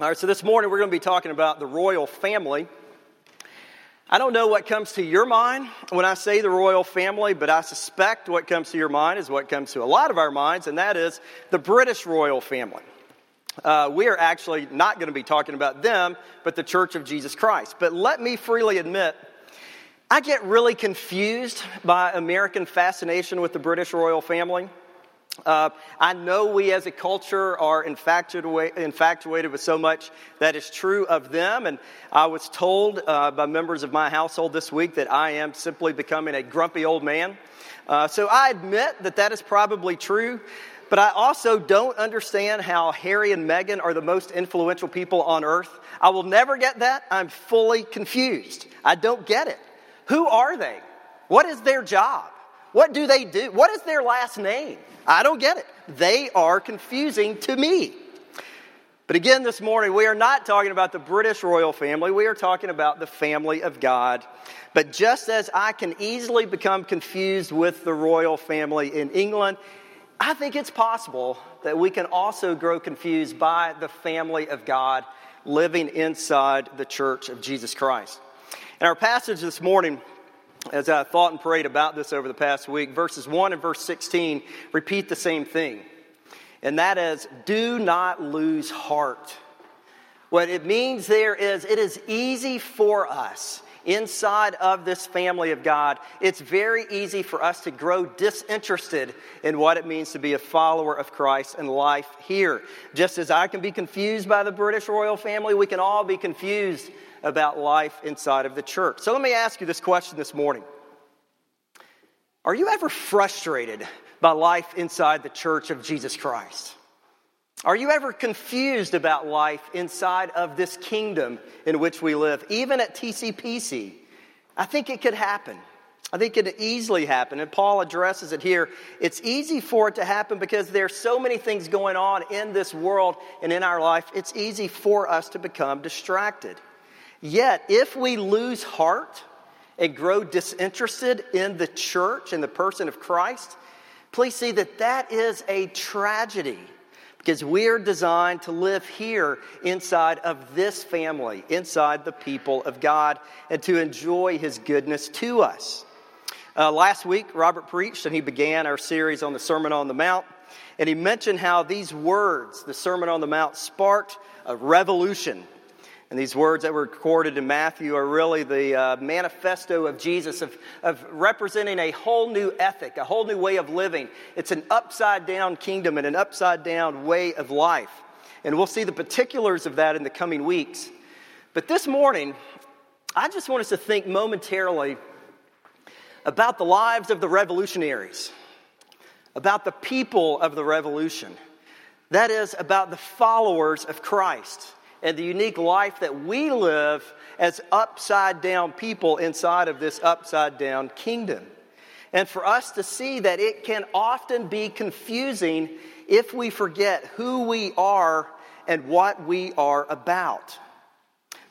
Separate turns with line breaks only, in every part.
All right, so this morning we're going to be talking about the royal family. I don't know what comes to your mind when I say the royal family, but I suspect what comes to your mind is what comes to a lot of our minds, and that is the British royal family. Uh, we are actually not going to be talking about them, but the Church of Jesus Christ. But let me freely admit, I get really confused by American fascination with the British royal family. Uh, I know we as a culture are infatuated with so much that is true of them. And I was told uh, by members of my household this week that I am simply becoming a grumpy old man. Uh, so I admit that that is probably true. But I also don't understand how Harry and Meghan are the most influential people on earth. I will never get that. I'm fully confused. I don't get it. Who are they? What is their job? What do they do? What is their last name? I don't get it. They are confusing to me. But again, this morning, we are not talking about the British royal family. We are talking about the family of God. But just as I can easily become confused with the royal family in England, I think it's possible that we can also grow confused by the family of God living inside the church of Jesus Christ. In our passage this morning, as I thought and prayed about this over the past week, verses 1 and verse 16 repeat the same thing. And that is, do not lose heart. What it means there is, it is easy for us inside of this family of God, it's very easy for us to grow disinterested in what it means to be a follower of Christ and life here. Just as I can be confused by the British royal family, we can all be confused about life inside of the church. So let me ask you this question this morning Are you ever frustrated by life inside the church of Jesus Christ? Are you ever confused about life inside of this kingdom in which we live, even at TCPC? I think it could happen. I think it could easily happen. And Paul addresses it here. It's easy for it to happen because there's so many things going on in this world and in our life. It's easy for us to become distracted. Yet, if we lose heart and grow disinterested in the church and the person of Christ, please see that that is a tragedy because we are designed to live here inside of this family, inside the people of God, and to enjoy His goodness to us. Uh, last week, Robert preached and he began our series on the Sermon on the Mount. And he mentioned how these words, the Sermon on the Mount, sparked a revolution and these words that were recorded in Matthew are really the uh, manifesto of Jesus, of, of representing a whole new ethic, a whole new way of living. It's an upside down kingdom and an upside down way of life. And we'll see the particulars of that in the coming weeks. But this morning, I just want us to think momentarily about the lives of the revolutionaries, about the people of the revolution. That is, about the followers of Christ and the unique life that we live as upside down people inside of this upside down kingdom. And for us to see that it can often be confusing if we forget who we are and what we are about.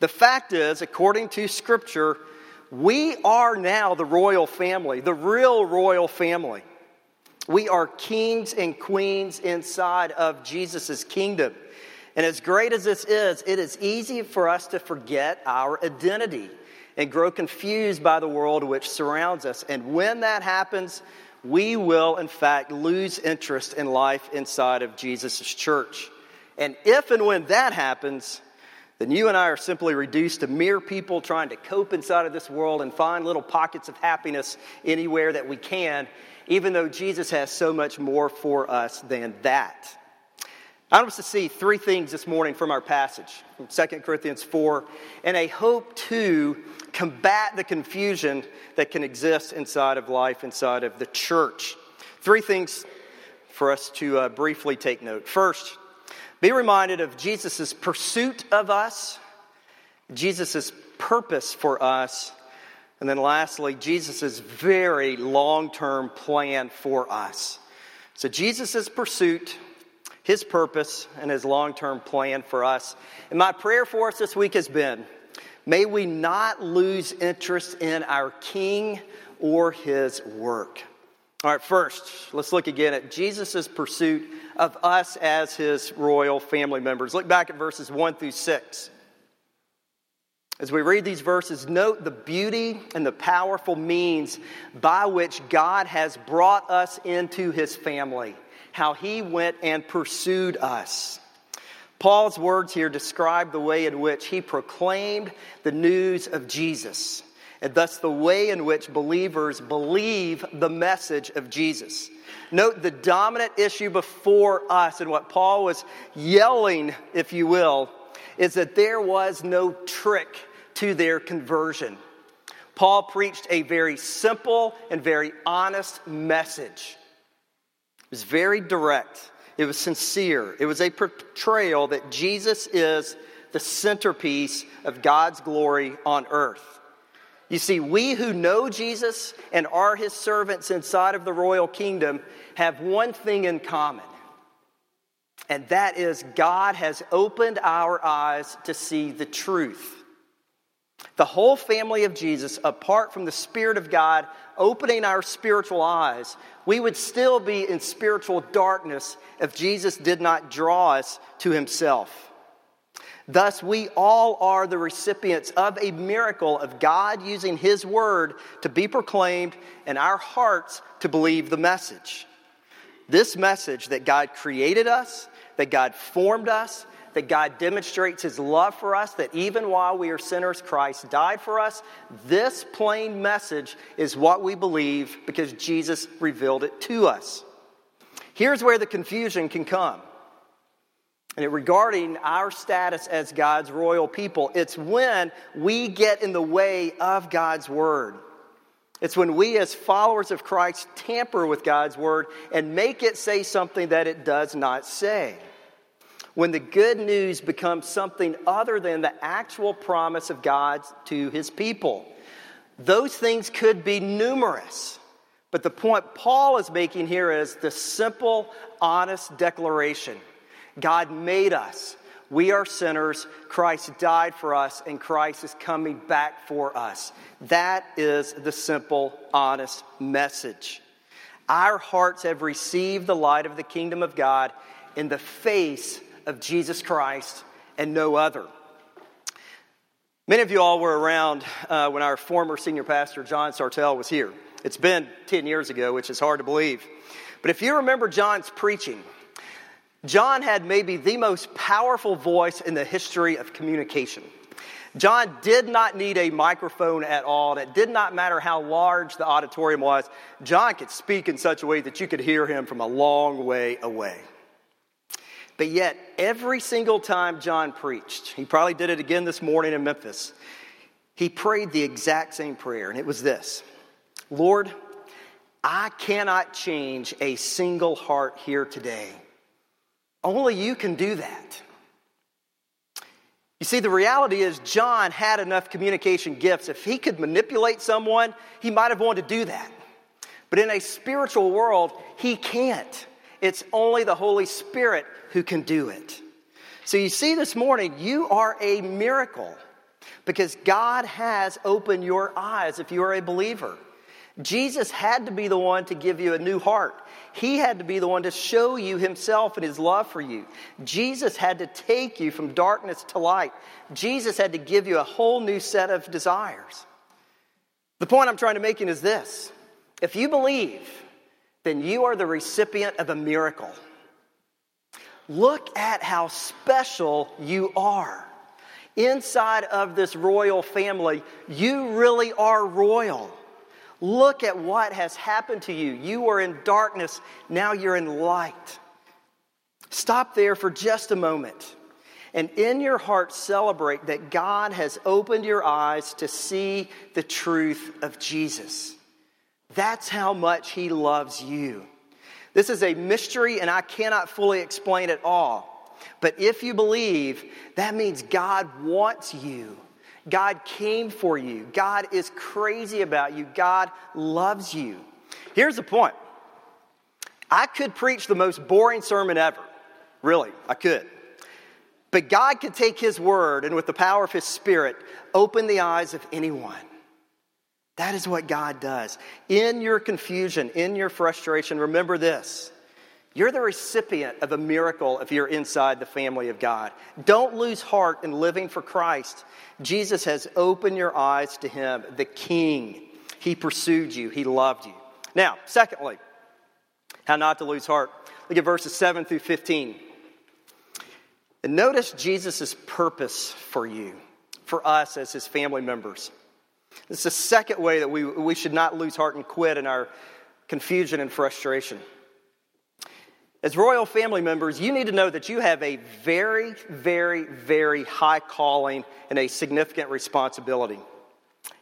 The fact is, according to Scripture, we are now the royal family, the real royal family. We are kings and queens inside of Jesus' kingdom. And as great as this is, it is easy for us to forget our identity and grow confused by the world which surrounds us. And when that happens, we will, in fact, lose interest in life inside of Jesus' church. And if and when that happens, then you and I are simply reduced to mere people trying to cope inside of this world and find little pockets of happiness anywhere that we can, even though Jesus has so much more for us than that. I want us to see three things this morning from our passage from 2 Corinthians 4 and a hope to combat the confusion that can exist inside of life, inside of the church. Three things for us to uh, briefly take note. First, be reminded of Jesus' pursuit of us, Jesus' purpose for us, and then lastly, Jesus' very long term plan for us. So, Jesus' pursuit his purpose and His long term plan for us. And my prayer for us this week has been may we not lose interest in our King or His work. All right, first, let's look again at Jesus' pursuit of us as his royal family members. Look back at verses 1 through 6. As we read these verses, note the beauty and the powerful means by which God has brought us into his family, how he went and pursued us. Paul's words here describe the way in which he proclaimed the news of Jesus, and thus the way in which believers believe the message of Jesus. Note the dominant issue before us, and what Paul was yelling, if you will, is that there was no trick to their conversion. Paul preached a very simple and very honest message. Was very direct, it was sincere, it was a portrayal that Jesus is the centerpiece of God's glory on earth. You see, we who know Jesus and are his servants inside of the royal kingdom have one thing in common and that is God has opened our eyes to see the truth. The whole family of Jesus, apart from the Spirit of God opening our spiritual eyes, we would still be in spiritual darkness if Jesus did not draw us to himself. Thus, we all are the recipients of a miracle of God using his word to be proclaimed and our hearts to believe the message. This message that God created us, that God formed us, that God demonstrates his love for us, that even while we are sinners, Christ died for us. This plain message is what we believe because Jesus revealed it to us. Here's where the confusion can come. And regarding our status as God's royal people, it's when we get in the way of God's word. It's when we, as followers of Christ, tamper with God's word and make it say something that it does not say. When the good news becomes something other than the actual promise of God to his people. Those things could be numerous. But the point Paul is making here is the simple, honest declaration God made us. We are sinners. Christ died for us, and Christ is coming back for us. That is the simple, honest message. Our hearts have received the light of the kingdom of God in the face of Jesus Christ and no other. Many of you all were around uh, when our former senior pastor, John Sartelle, was here. It's been 10 years ago, which is hard to believe. But if you remember John's preaching, John had maybe the most powerful voice in the history of communication. John did not need a microphone at all, it did not matter how large the auditorium was. John could speak in such a way that you could hear him from a long way away. But yet, every single time John preached, he probably did it again this morning in Memphis, he prayed the exact same prayer, and it was this Lord, I cannot change a single heart here today. Only you can do that. You see, the reality is, John had enough communication gifts. If he could manipulate someone, he might have wanted to do that. But in a spiritual world, he can't. It's only the Holy Spirit who can do it. So you see, this morning, you are a miracle because God has opened your eyes if you are a believer. Jesus had to be the one to give you a new heart. He had to be the one to show you himself and his love for you. Jesus had to take you from darkness to light. Jesus had to give you a whole new set of desires. The point I'm trying to make is this if you believe, then you are the recipient of a miracle. Look at how special you are. Inside of this royal family, you really are royal. Look at what has happened to you. You were in darkness, now you're in light. Stop there for just a moment and in your heart celebrate that God has opened your eyes to see the truth of Jesus. That's how much He loves you. This is a mystery, and I cannot fully explain it all. But if you believe, that means God wants you. God came for you. God is crazy about you. God loves you. Here's the point I could preach the most boring sermon ever. Really, I could. But God could take His word and, with the power of His Spirit, open the eyes of anyone. That is what God does. In your confusion, in your frustration, remember this You're the recipient of a miracle if you're inside the family of God. Don't lose heart in living for Christ. Jesus has opened your eyes to Him, the King. He pursued you, He loved you. Now, secondly, how not to lose heart. Look at verses 7 through 15. And notice Jesus' purpose for you, for us as His family members. This is the second way that we, we should not lose heart and quit in our confusion and frustration. As royal family members, you need to know that you have a very, very, very high calling and a significant responsibility.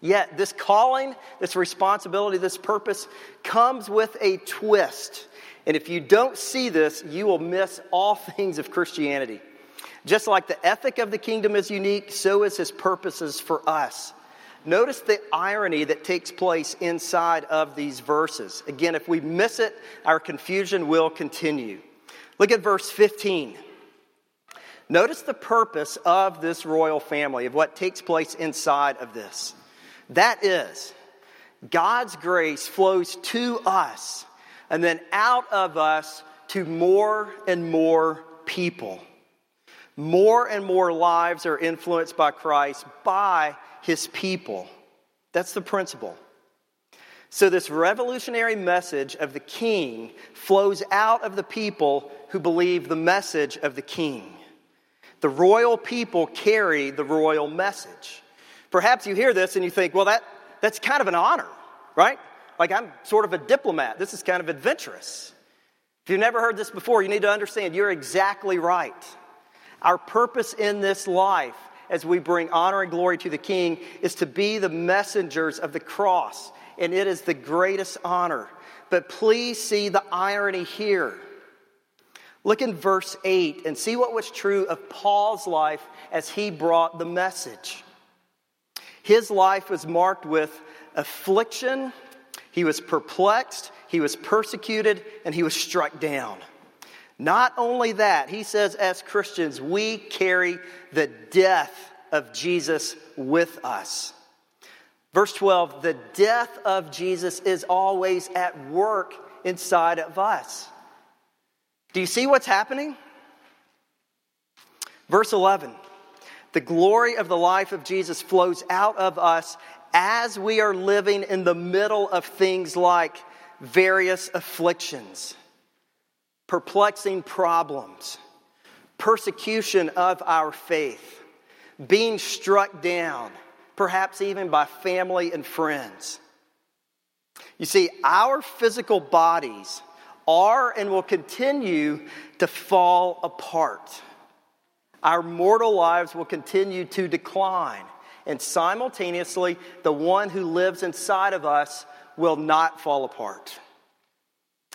Yet, this calling, this responsibility, this purpose comes with a twist. And if you don't see this, you will miss all things of Christianity. Just like the ethic of the kingdom is unique, so is his purposes for us. Notice the irony that takes place inside of these verses. Again, if we miss it, our confusion will continue. Look at verse 15. Notice the purpose of this royal family, of what takes place inside of this. That is, God's grace flows to us and then out of us to more and more people. More and more lives are influenced by Christ by his people. That's the principle. So, this revolutionary message of the king flows out of the people who believe the message of the king. The royal people carry the royal message. Perhaps you hear this and you think, well, that, that's kind of an honor, right? Like I'm sort of a diplomat. This is kind of adventurous. If you've never heard this before, you need to understand you're exactly right. Our purpose in this life as we bring honor and glory to the King is to be the messengers of the cross, and it is the greatest honor. But please see the irony here. Look in verse 8 and see what was true of Paul's life as he brought the message. His life was marked with affliction, he was perplexed, he was persecuted, and he was struck down. Not only that, he says, as Christians, we carry the death of Jesus with us. Verse 12, the death of Jesus is always at work inside of us. Do you see what's happening? Verse 11, the glory of the life of Jesus flows out of us as we are living in the middle of things like various afflictions perplexing problems, persecution of our faith, being struck down, perhaps even by family and friends. You see, our physical bodies are and will continue to fall apart. Our mortal lives will continue to decline. And simultaneously, the one who lives inside of us will not fall apart.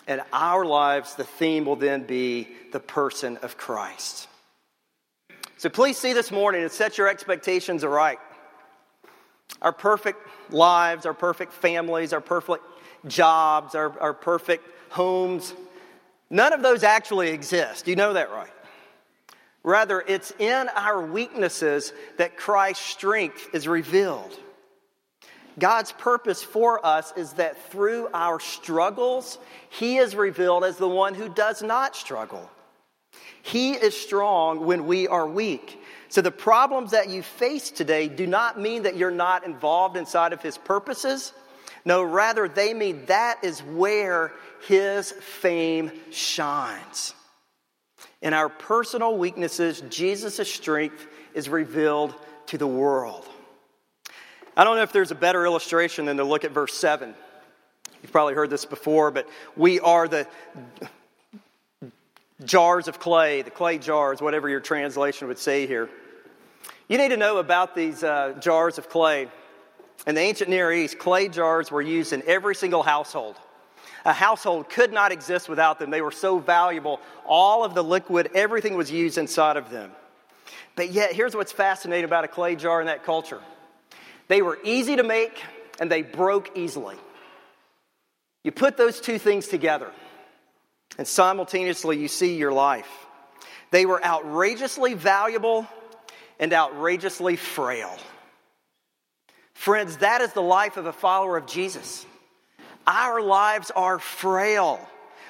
And our lives, the theme will then be the person of Christ. So please see this morning and set your expectations aright. Our perfect lives, our perfect families, our perfect jobs, our, our perfect homes, none of those actually exist. You know that, right? Rather, it's in our weaknesses that Christ's strength is revealed. God's purpose for us is that through our struggles, He is revealed as the one who does not struggle. He is strong when we are weak. So the problems that you face today do not mean that you're not involved inside of His purposes. No, rather, they mean that is where His fame shines. In our personal weaknesses, Jesus' strength is revealed to the world. I don't know if there's a better illustration than to look at verse 7. You've probably heard this before, but we are the jars of clay, the clay jars, whatever your translation would say here. You need to know about these uh, jars of clay. In the ancient Near East, clay jars were used in every single household. A household could not exist without them. They were so valuable. All of the liquid, everything was used inside of them. But yet, here's what's fascinating about a clay jar in that culture they were easy to make and they broke easily. You put those two things together, and simultaneously you see your life. They were outrageously valuable and outrageously frail. Friends, that is the life of a follower of Jesus. Our lives are frail.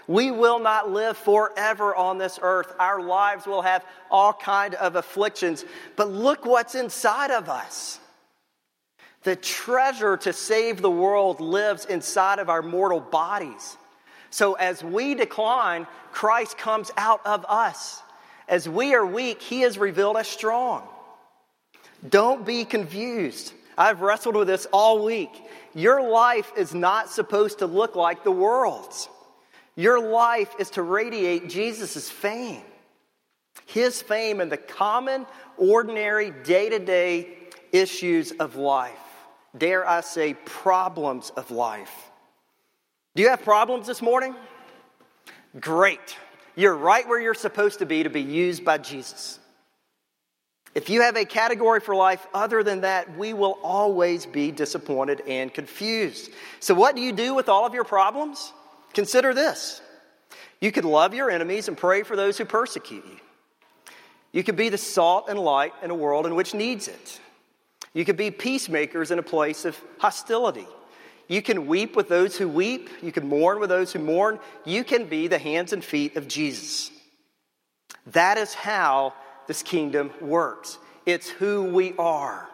We will not live forever on this earth. Our lives will have all kind of afflictions. But look what's inside of us. The treasure to save the world lives inside of our mortal bodies. So as we decline, Christ comes out of us. As we are weak, he is revealed as strong. Don't be confused. I've wrestled with this all week. Your life is not supposed to look like the world's. Your life is to radiate Jesus' fame. His fame in the common, ordinary, day to day issues of life. Dare I say, problems of life. Do you have problems this morning? Great. You're right where you're supposed to be to be used by Jesus. If you have a category for life other than that, we will always be disappointed and confused. So, what do you do with all of your problems? Consider this you could love your enemies and pray for those who persecute you. You could be the salt and light in a world in which needs it. You can be peacemakers in a place of hostility. You can weep with those who weep. You can mourn with those who mourn. You can be the hands and feet of Jesus. That is how this kingdom works. It's who we are.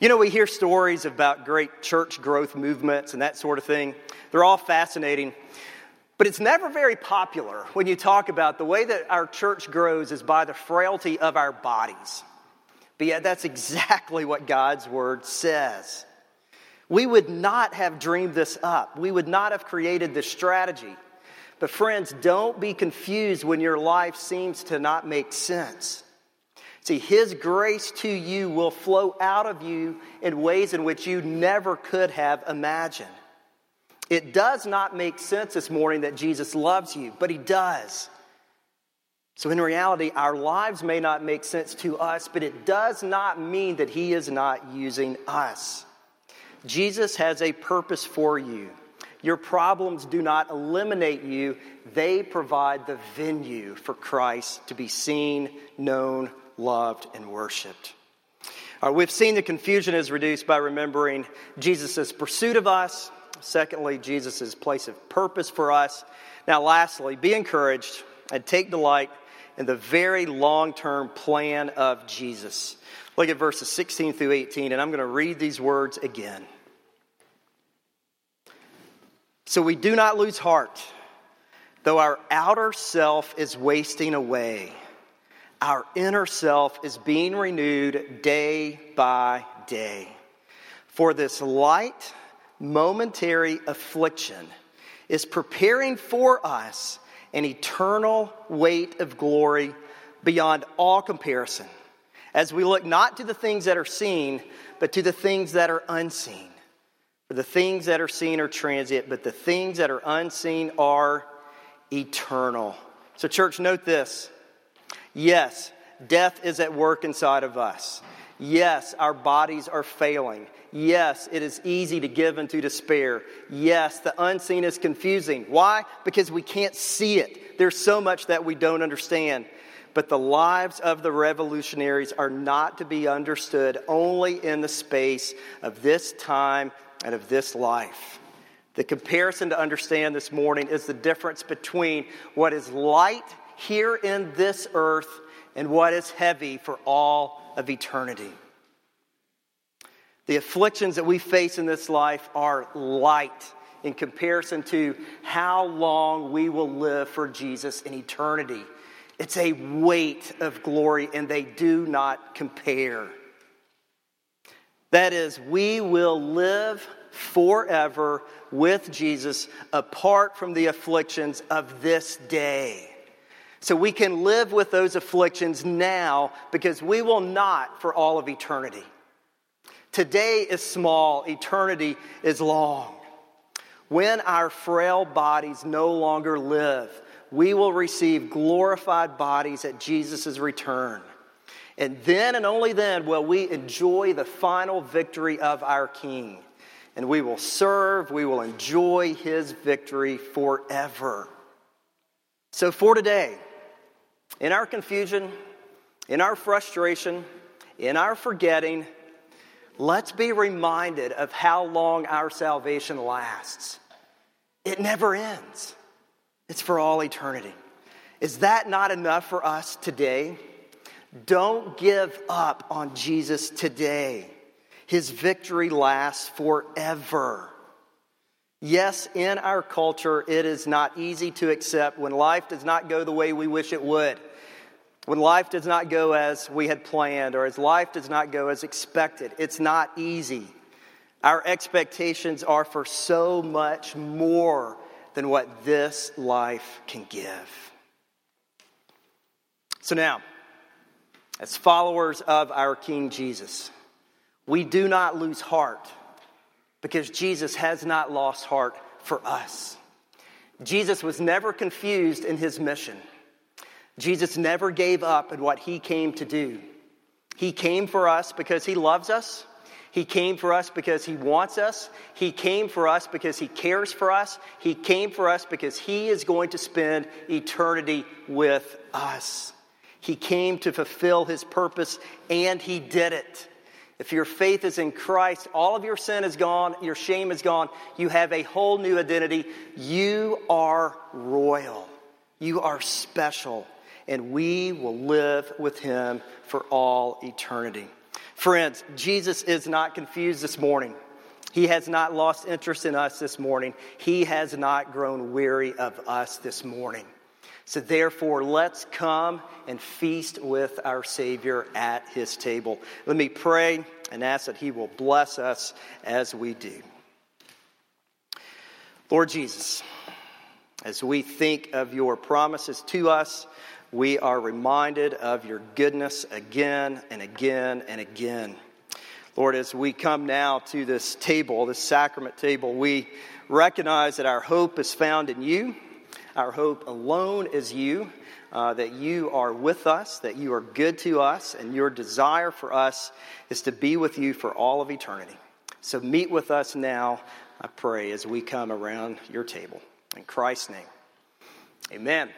You know, we hear stories about great church growth movements and that sort of thing. They're all fascinating. But it's never very popular when you talk about the way that our church grows is by the frailty of our bodies. But yet, that's exactly what God's word says. We would not have dreamed this up, we would not have created this strategy but, friends, don't be confused when your life seems to not make sense. See, His grace to you will flow out of you in ways in which you never could have imagined. It does not make sense this morning that Jesus loves you, but He does. So, in reality, our lives may not make sense to us, but it does not mean that He is not using us. Jesus has a purpose for you. Your problems do not eliminate you, they provide the venue for Christ to be seen, known, loved, and worshiped. Right, we've seen the confusion is reduced by remembering Jesus' pursuit of us. Secondly, Jesus' place of purpose for us. Now, lastly, be encouraged and take delight in the very long term plan of Jesus. Look at verses 16 through 18, and I'm going to read these words again. So we do not lose heart. Though our outer self is wasting away, our inner self is being renewed day by day. For this light, momentary affliction is preparing for us an eternal weight of glory beyond all comparison, as we look not to the things that are seen, but to the things that are unseen. For the things that are seen are transient, but the things that are unseen are eternal. So, church, note this. Yes, death is at work inside of us. Yes, our bodies are failing. Yes, it is easy to give into despair. Yes, the unseen is confusing. Why? Because we can't see it. There's so much that we don't understand. But the lives of the revolutionaries are not to be understood only in the space of this time and of this life. The comparison to understand this morning is the difference between what is light here in this earth and what is heavy for all of eternity. The afflictions that we face in this life are light in comparison to how long we will live for Jesus in eternity. It's a weight of glory, and they do not compare. That is, we will live forever with Jesus apart from the afflictions of this day. So we can live with those afflictions now because we will not for all of eternity. Today is small, eternity is long. When our frail bodies no longer live, we will receive glorified bodies at Jesus' return. And then and only then will we enjoy the final victory of our King. And we will serve, we will enjoy his victory forever. So, for today, in our confusion, in our frustration, in our forgetting, let's be reminded of how long our salvation lasts. It never ends. it's for all eternity. Is that not enough for us today? Don't give up on Jesus today. His victory lasts forever. Yes, in our culture, it is not easy to accept when life does not go the way we wish it would, when life does not go as we had planned, or as life does not go as expected. It's not easy. Our expectations are for so much more than what this life can give. So now, as followers of our King Jesus, we do not lose heart because Jesus has not lost heart for us. Jesus was never confused in his mission. Jesus never gave up in what he came to do. He came for us because he loves us. He came for us because he wants us. He came for us because he cares for us. He came for us because he is going to spend eternity with us. He came to fulfill his purpose, and he did it. If your faith is in Christ, all of your sin is gone, your shame is gone. You have a whole new identity. You are royal, you are special, and we will live with him for all eternity. Friends, Jesus is not confused this morning. He has not lost interest in us this morning. He has not grown weary of us this morning. So, therefore, let's come and feast with our Savior at his table. Let me pray and ask that he will bless us as we do. Lord Jesus, as we think of your promises to us, we are reminded of your goodness again and again and again. Lord, as we come now to this table, this sacrament table, we recognize that our hope is found in you. Our hope alone is you, uh, that you are with us, that you are good to us, and your desire for us is to be with you for all of eternity. So meet with us now, I pray, as we come around your table. In Christ's name, amen.